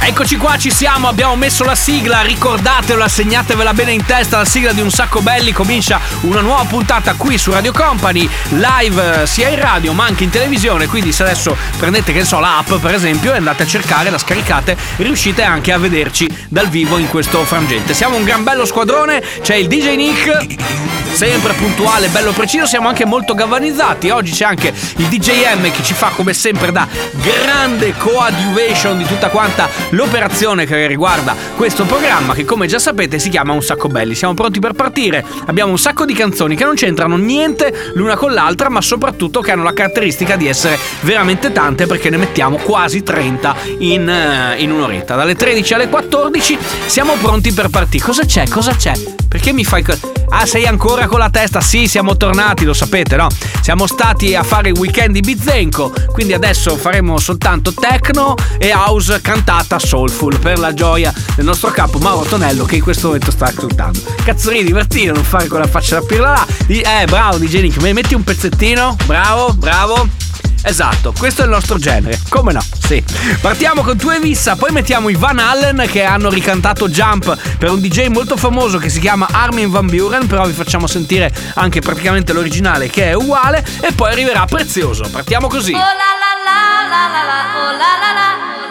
Eccoci qua, ci siamo, abbiamo messo la sigla, ricordatevela, segnatevela bene in testa, la sigla di Un Sacco Belli, comincia una nuova puntata qui su Radio Company, live eh, sia in radio ma anche in televisione, quindi se adesso prendete che so l'app per esempio e andate a cercare, la scaricate, riuscite anche a vederci dal vivo in questo frangente. Siamo un gran bello squadrone, c'è il DJ Nick, sempre puntuale, bello preciso, siamo anche molto galvanizzati, oggi c'è anche il DJM che ci fa come sempre da grande coaduvation di tutta quanta l'operazione che riguarda questo programma che come già sapete si chiama Un Sacco Belli. Siamo pronti per partire, abbiamo un sacco di canzoni che non c'entrano niente l'una con l'altra ma soprattutto che hanno la caratteristica di essere veramente tante perché ne mettiamo quasi 30 in, eh, in un'oretta. Dalle 13 alle 14 siamo pronti per partire. Cosa c'è? Cosa c'è? Perché mi fai... Ah, sei ancora con la testa? Sì, siamo tornati, lo sapete, no? Siamo stati a fare il weekend di Bizenco, quindi adesso faremo soltanto techno e house cantata soulful per la gioia del nostro capo Mauro Tonello che in questo momento sta ascoltando. Cazzo ri, divertito, non fare quella faccia da pirla là. Eh, bravo DJ Nick, metti un pezzettino? Bravo, bravo. Esatto, questo è il nostro genere. Come no? Sì. Partiamo con Tue Vissa, poi mettiamo i Van Allen che hanno ricantato Jump per un DJ molto famoso che si chiama Armin Van Buren, però vi facciamo sentire anche praticamente l'originale che è uguale e poi arriverà Prezioso. Partiamo così. Oh la la la la la la, oh la la la,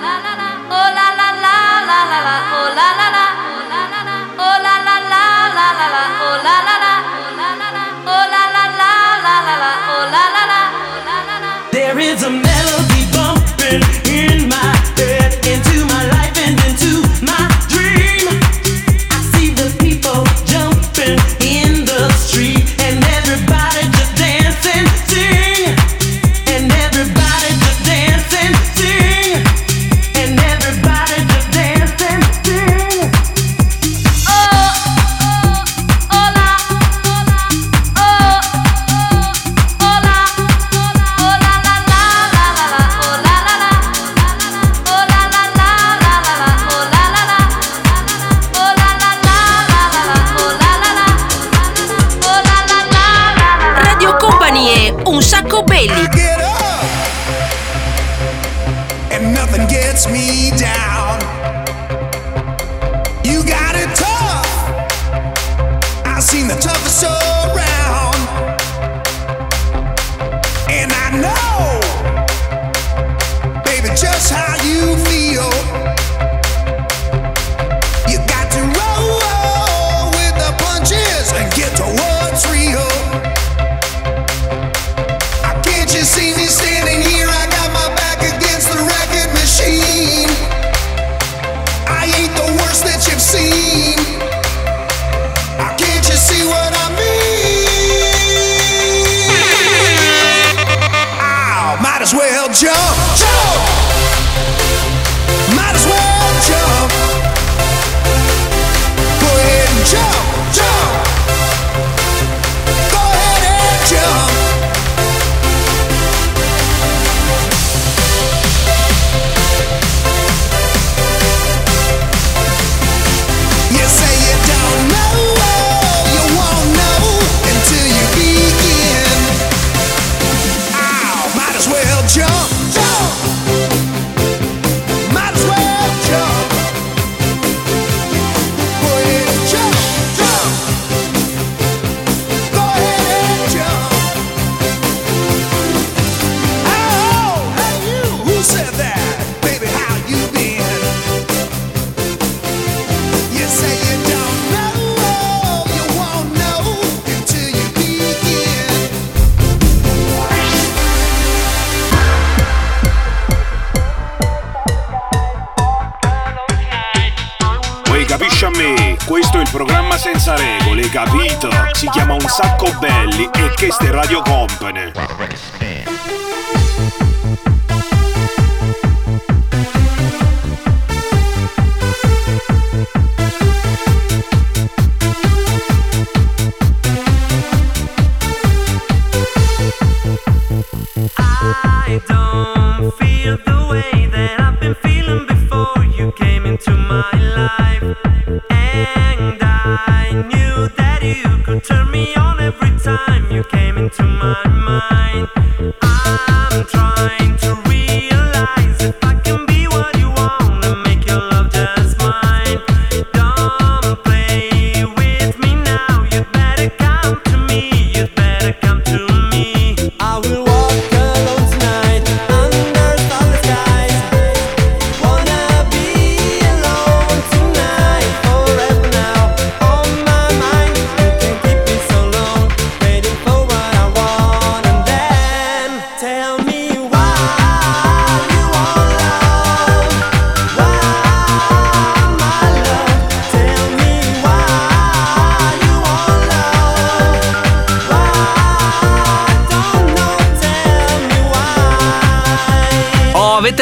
senza regole, capito? Si chiama Un sacco belli e che ste Radio Company.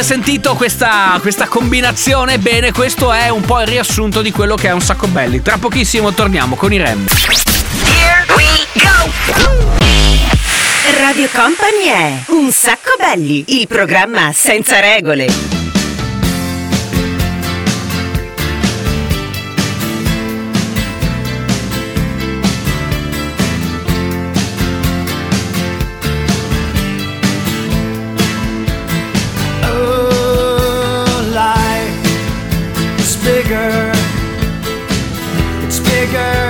Sentito questa, questa combinazione? Bene, questo è un po' il riassunto di quello che è un sacco belli. Tra pochissimo torniamo con i Rem. Radio Company è Un sacco belli, il programma senza regole. girl.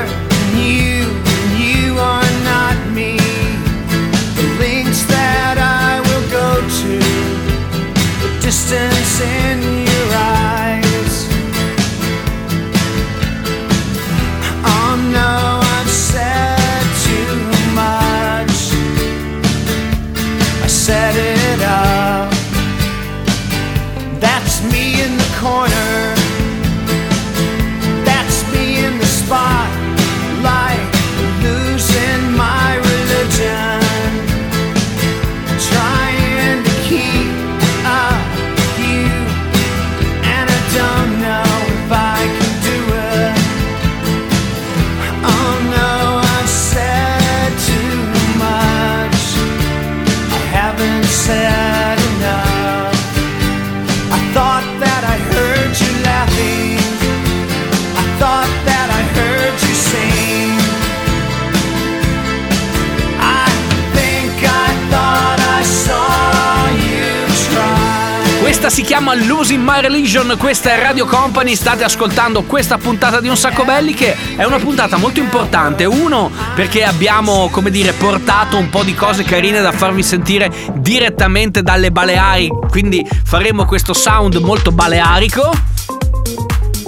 Questa si chiama Losing My Religion, questa è Radio Company, state ascoltando questa puntata di Un Sacco Belli che è una puntata molto importante. Uno, perché abbiamo, come dire, portato un po' di cose carine da farvi sentire direttamente dalle Baleari, quindi faremo questo sound molto balearico.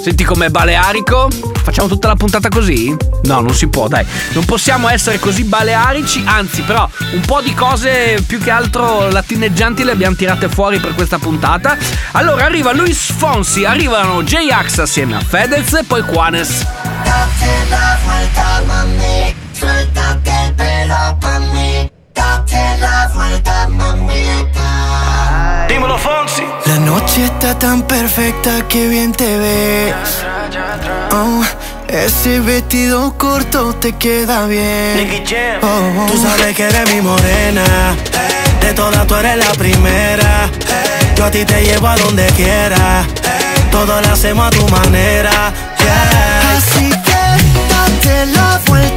Senti com'è balearico? Facciamo tutta la puntata così? No, non si può, dai. Non possiamo essere così balearici, anzi, però un po' di cose più che altro latineggianti le abbiamo tirate fuori per questa puntata. Allora arriva Luis Fonsi, arrivano J-Ax assieme a Fedez e poi Juanes. Date la vuelta, mami. Noche está tan perfecta que bien te ves. Oh, ese vestido corto te queda bien. Oh, oh. Tú sabes que eres mi morena. De todas tú eres la primera. Yo a ti te llevo a donde quiera. Todo lo hacemos a tu manera. yeah. Así que date la vuelta,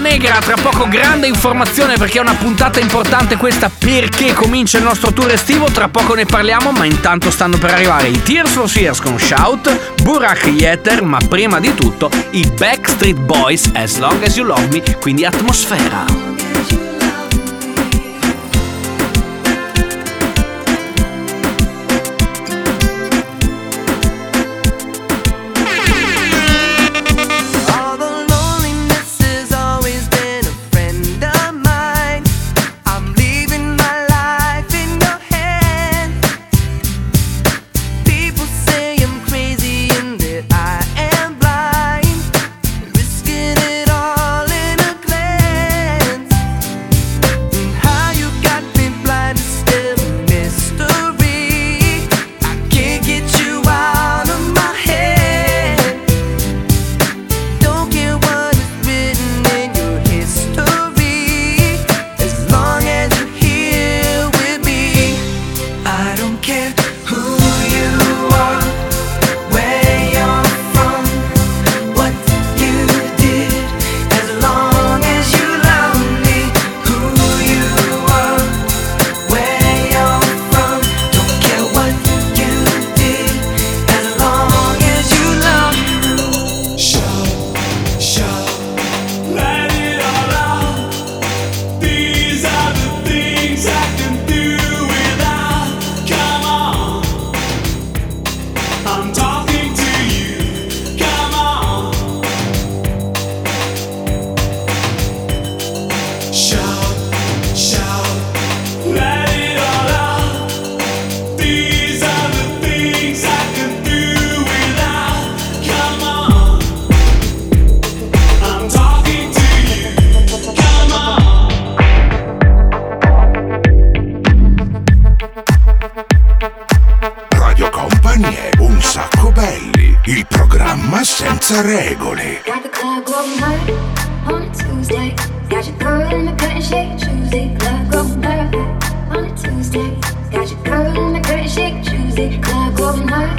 Negra, tra poco grande informazione perché è una puntata importante questa perché comincia il nostro tour estivo, tra poco ne parliamo, ma intanto stanno per arrivare i Tears for Sears con Shout, Burak Yeter, ma prima di tutto i Backstreet Boys As Long As You Love Me, quindi atmosfera.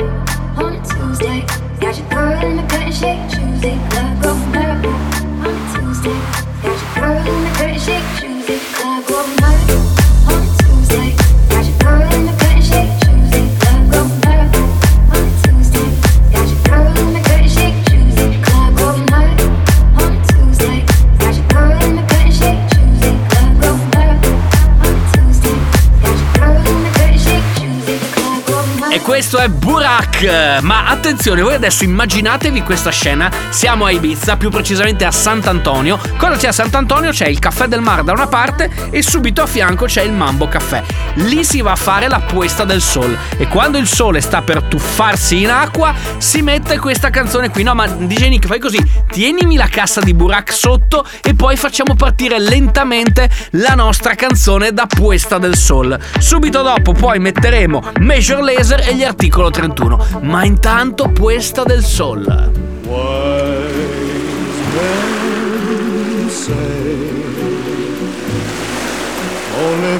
On a Tuesday. Got your girl in the curtain shake Tuesday. Club going hard on a Tuesday. Questo è Burak. Ma attenzione, voi adesso immaginatevi questa scena. Siamo a Ibiza, più precisamente a Sant'Antonio. Cosa c'è a Sant'Antonio? C'è il caffè del mare da una parte e subito a fianco c'è il Mambo Caffè. Lì si va a fare la puesta del sol. E quando il sole sta per tuffarsi in acqua, si mette questa canzone qui. No, ma DJ Nick, fai così: tienimi la cassa di Burak sotto e poi facciamo partire lentamente la nostra canzone da puesta del sol. Subito dopo poi metteremo Major Laser e gli articolo 31. Ma intanto puesta del sol. Only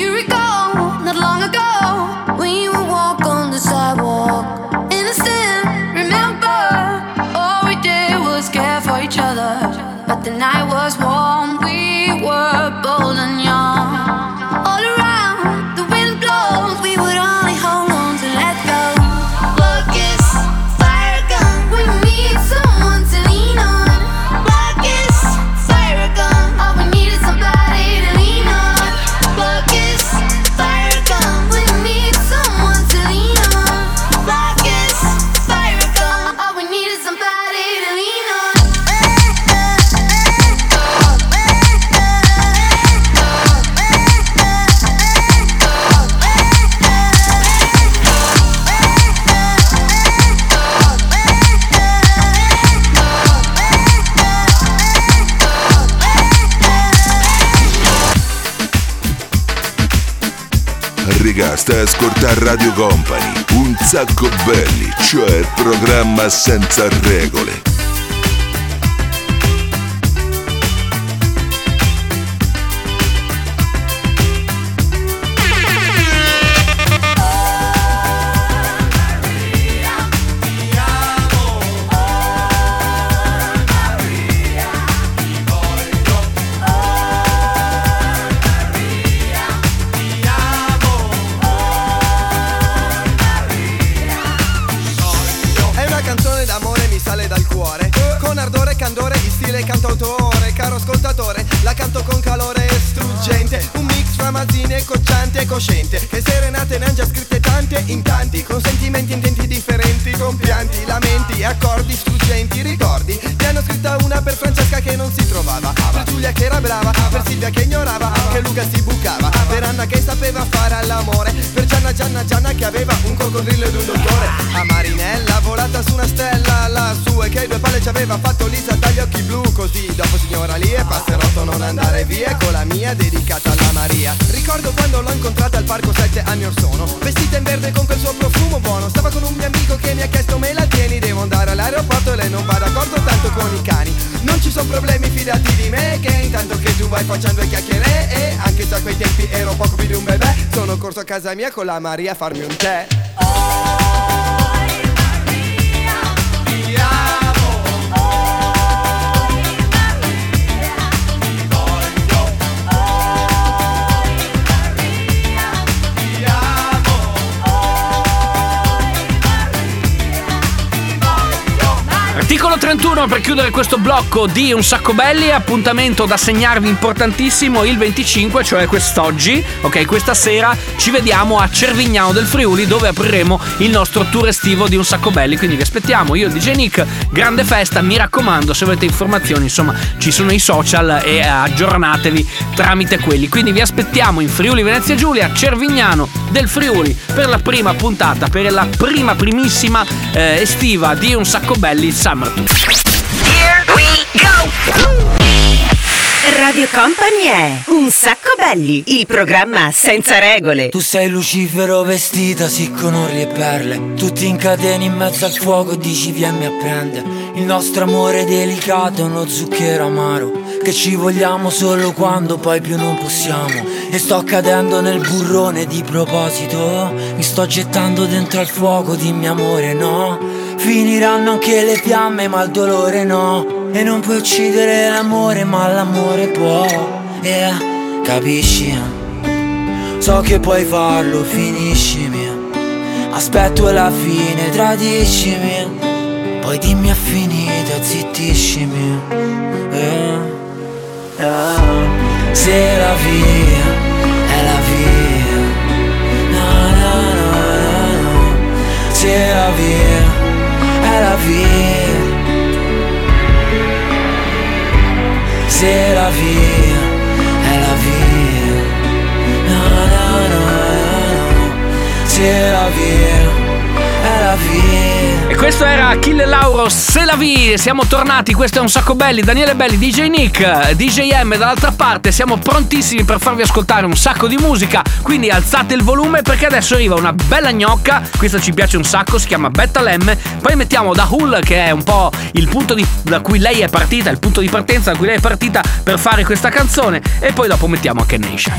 Radio Company, un sacco belli, cioè programma senza regole. In tanti. Con sentimenti intenti differenti, con pianti, lamenti e accordi struggenti. Ricordi? Ne hanno scritta una per Francesca che non si trovava. Per Giulia che era brava, per Silvia che ignorava. Che Luca si bucava. Per Anna che sapeva fare all'amore. Per Gianna Gianna Gianna che aveva un coccodrillo ed un dottore. A Marinella volata su una stella lassù e che due palle ci aveva fatto Lisa dagli occhi blu così dopo signora lì e passerotto non andare via con la mia dedicata alla Maria ricordo quando l'ho incontrata al parco sette anni or sono vestita in verde con quel suo profumo buono stava con un mio amico che mi ha chiesto me la tieni devo andare all'aeroporto e lei non va d'accordo tanto con i cani. Non ci sono problemi fidati di me che intanto che tu vai facendo le chiacchiere e anche se a quei tempi ero poco più di un bebè sono corso a casa mia con la Maria a farmi un tè 31 per chiudere questo blocco di Un sacco belli, appuntamento da segnarvi importantissimo il 25, cioè quest'oggi, ok? Questa sera ci vediamo a Cervignano del Friuli dove apriremo il nostro tour estivo di Un sacco belli, quindi vi aspettiamo, io DJ Nick, grande festa, mi raccomando, se avete informazioni, insomma, ci sono i social e aggiornatevi tramite quelli. Quindi vi aspettiamo in Friuli Venezia Giulia, Cervignano del Friuli per la prima puntata, per la prima primissima eh, estiva di Un sacco belli Summer. Here we go! Radio Company è Un sacco belli, il programma senza regole. Tu sei Lucifero vestita sì con orli e perle Tutti in catene in mezzo al fuoco dici vieni a prendere. Il nostro amore delicato è uno zucchero amaro Che ci vogliamo solo quando poi più non possiamo. E sto cadendo nel burrone di proposito. Mi sto gettando dentro al fuoco dimmi amore no? Finiranno anche le fiamme ma il dolore no E non puoi uccidere l'amore ma l'amore può. Yeah, capisci? So che puoi farlo, finiscimi. Aspetto la fine, tradiscimi. Poi dimmi è finita, zittiscimi Eh, eh. Se la via è la via. No, no, no Se la via è la via Se la via è la via No, no, no, no, no Se la via è la via E questo era Achille Lauro Se la vi, siamo tornati, questo è un sacco belli, Daniele Belli, DJ Nick, DJ M dall'altra parte, siamo prontissimi per farvi ascoltare un sacco di musica, quindi alzate il volume perché adesso arriva una bella gnocca, questa ci piace un sacco, si chiama Betta Lemme, poi mettiamo Da Hull che è un po' il punto di- da cui lei è partita, il punto di partenza da cui lei è partita per fare questa canzone. E poi dopo mettiamo anche Nation.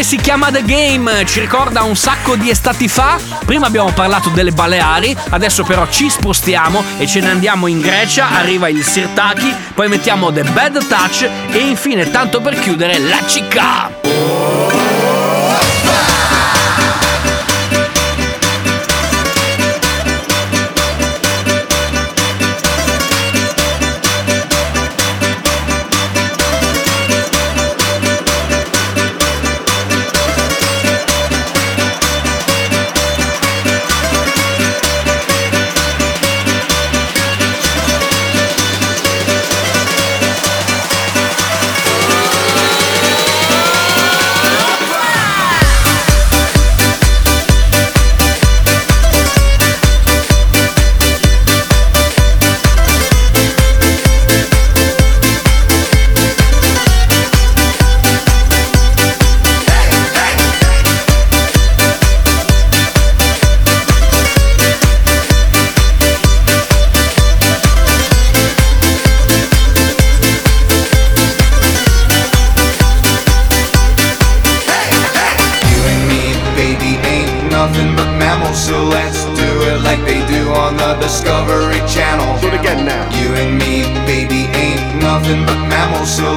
Canzone si chiama The Game, ci ricorda un sacco di estati fa. Prima abbiamo parlato delle Baleari, adesso però ci spostiamo e ce ne andiamo in Grecia, arriva il Sirtaki, poi mettiamo The Bad Touch e infine, tanto per chiudere, la Cica.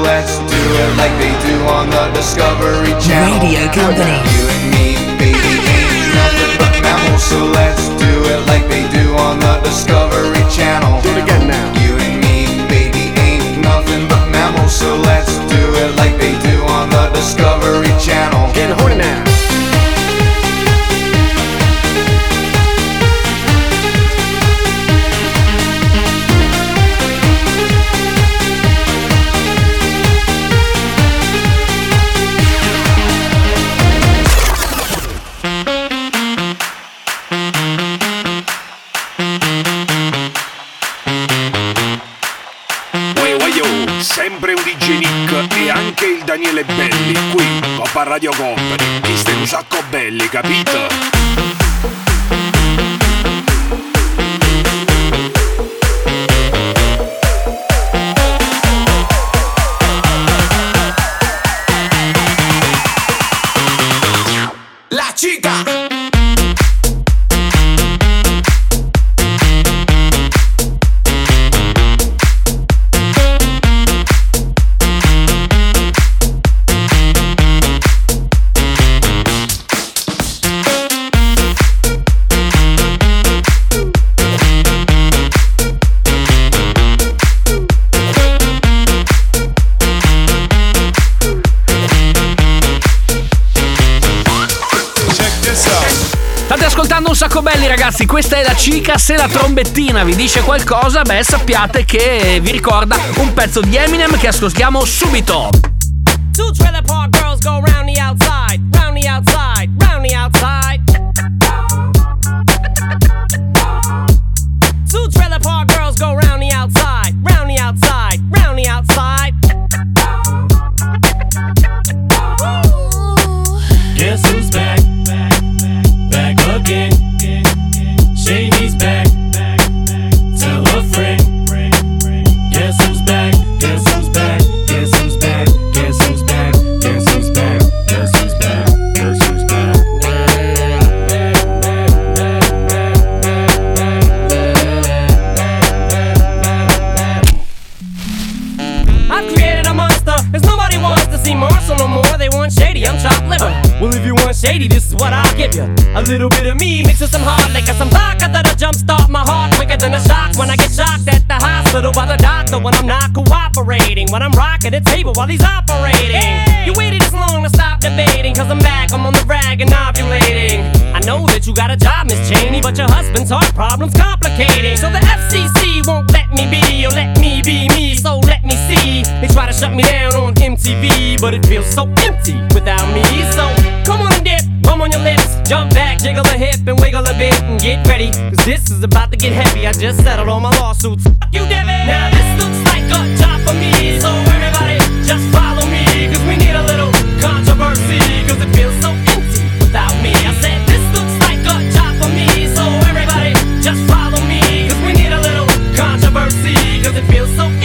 Let's do it like they do on the Discovery Channel. Radio Company. You and me, baby, ain't nothing but mammals, so let's do it like they do on the Discovery Channel. Radio Company. Chi stai un sacco belli, capito? Ragazzi, questa è la Cica, se la trombettina vi dice qualcosa, beh sappiate che vi ricorda un pezzo di Eminem che ascoltiamo subito. If you want shady, this is what I'll give you. A little bit of me mixed with some hard liquor, some vodka that'll jumpstart my heart quicker than a shock when I get shocked at the hospital by the doctor when I'm not cooperating. When I'm rocking the table while he's operating. You waited this long to stop debating, cause I'm back. I'm on the rag and ovulating. I know that you got a job, Miss Cheney, but your husband's heart problem's complicating. So the FCC won't let me be, or let me be me, so let me see. They try to shut me down on MTV, but it feels so empty without me. So bum on your lips, jump back, jiggle a hip and wiggle a bit and get ready. Cause this is about to get heavy. I just settled all my lawsuits. Fuck you, Devin. Now this looks like a job for me, so everybody just follow me. Cause we need a little controversy, cause it feels so empty without me. I said this looks like a job for me, so everybody just follow me. Cause we need a little controversy, cause it feels so empty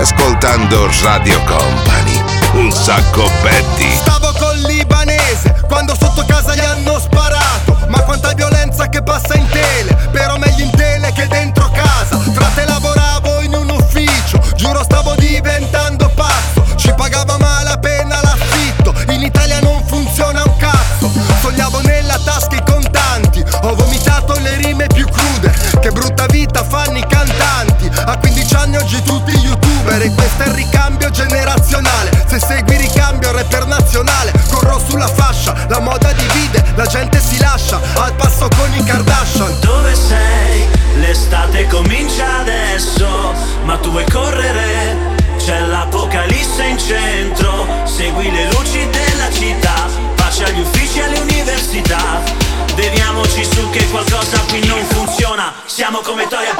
ascoltando Radio Company. Un sacco belli. Stavo col libanese quando sotto casa gli hanno sparato. Ma quanta violenza che passa in tele, però meglio in tele che dentro casa. Frate lavoravo in un ufficio, giuro stavo diventando pazzo. Ci pagava male appena l'affitto, in Italia non funziona un cazzo. Sognavo nella tasca i contanti, ho vomitato le rime più crude. Che brutta vita fanno i cantanti. A 15 anni oggi tutti youtuber e questo è il ricambio generazionale. Se segui ricambio rapper nazionale, corro sulla fascia, la moda divide, la gente si lascia, al passo con i Kardashian. Dove sei? L'estate comincia adesso, ma tu vuoi correre? C'è l'apocalisse in centro, segui le luci della città, pace agli uffici e alle università. Beviamoci su che qualcosa qui non funziona, siamo come Toy e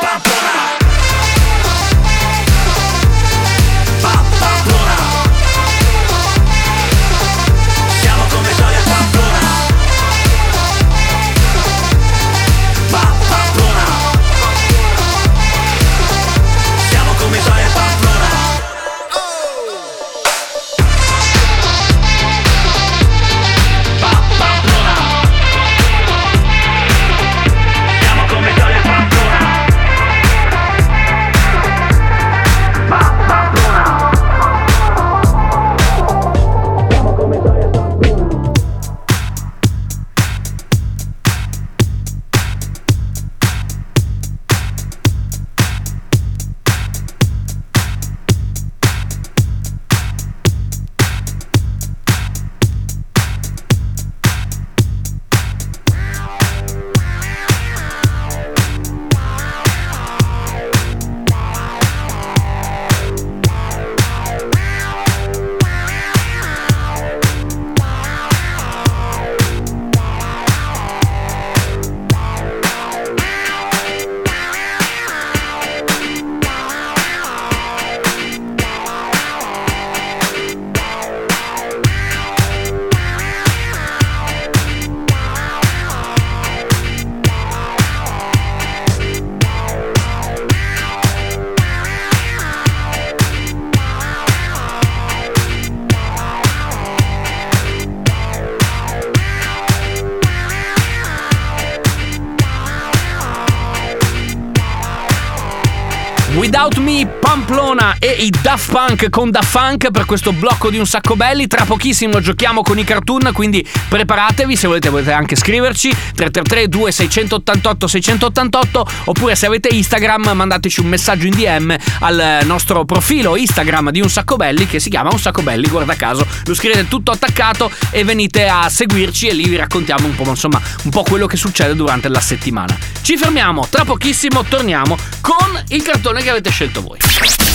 ejemplo Pamplona e i Daft Punk con Daft Funk per questo blocco di un sacco belli. Tra pochissimo giochiamo con i cartoon, quindi preparatevi. Se volete potete anche scriverci 333 2688 688 oppure se avete Instagram mandateci un messaggio in DM al nostro profilo Instagram di un sacco belli che si chiama un sacco belli, guarda caso. Lo scrivete tutto attaccato e venite a seguirci e lì vi raccontiamo un po', insomma, un po' quello che succede durante la settimana. Ci fermiamo, tra pochissimo torniamo con il cartone che avete scelto voi.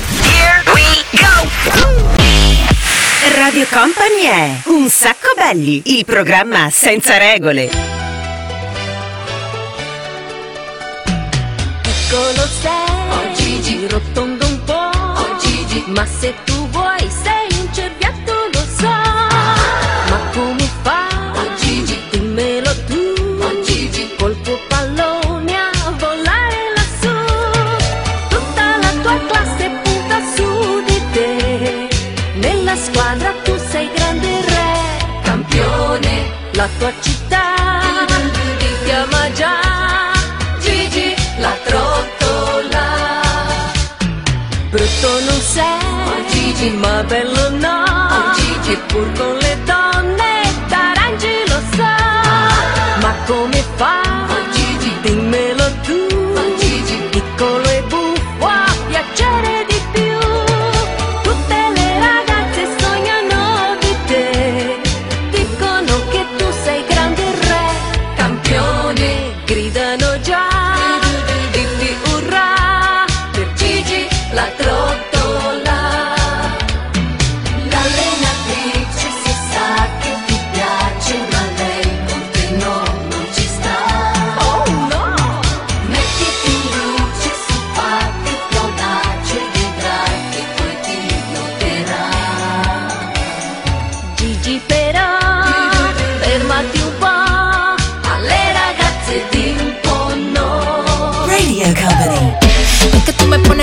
Radio Company è Un sacco belli, il programma senza regole. piccolo sei Oh Gigi Rotondo un po' Oh Gigi Ma se tu Gigi pur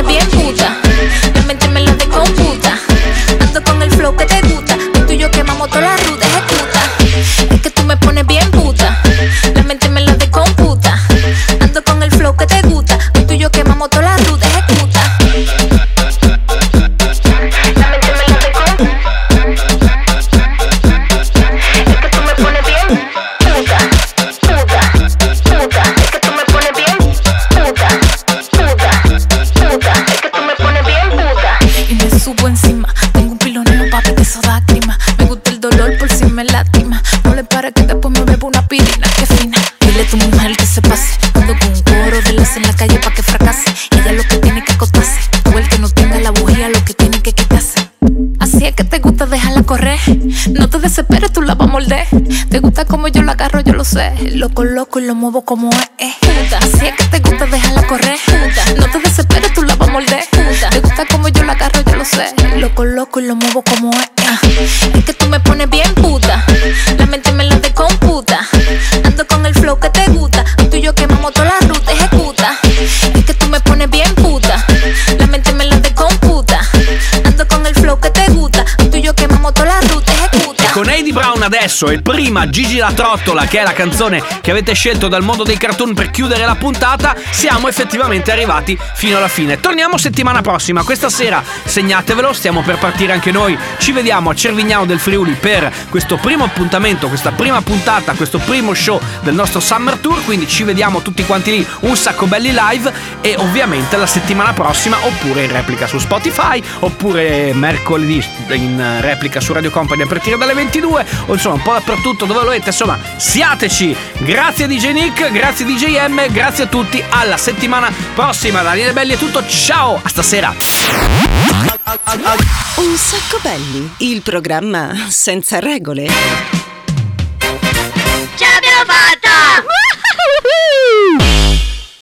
bien. Te gusta como yo la agarro, yo lo sé. Lo coloco y lo muevo como es. si es que te gusta, déjala correr. No te desesperes, tú la vas a morder. Te gusta como yo la agarro, yo lo sé. Lo coloco y lo muevo como es. Es que tú me Brown adesso e prima Gigi la Trottola, che è la canzone che avete scelto dal mondo dei cartoon per chiudere la puntata, siamo effettivamente arrivati fino alla fine. Torniamo settimana prossima. Questa sera segnatevelo, stiamo per partire anche noi. Ci vediamo a Cervignano del Friuli per questo primo appuntamento, questa prima puntata, questo primo show del nostro Summer Tour. Quindi ci vediamo tutti quanti lì, un sacco belli live e ovviamente la settimana prossima oppure in replica su Spotify oppure mercoledì in replica su Radio Company a partire dalle 22 o insomma un po' dappertutto dove volete insomma siateci. Grazie DJ Nick grazie DJ M grazie a tutti alla settimana prossima. Daniele Belli è tutto ciao a stasera. Un sacco belli, il programma senza regole.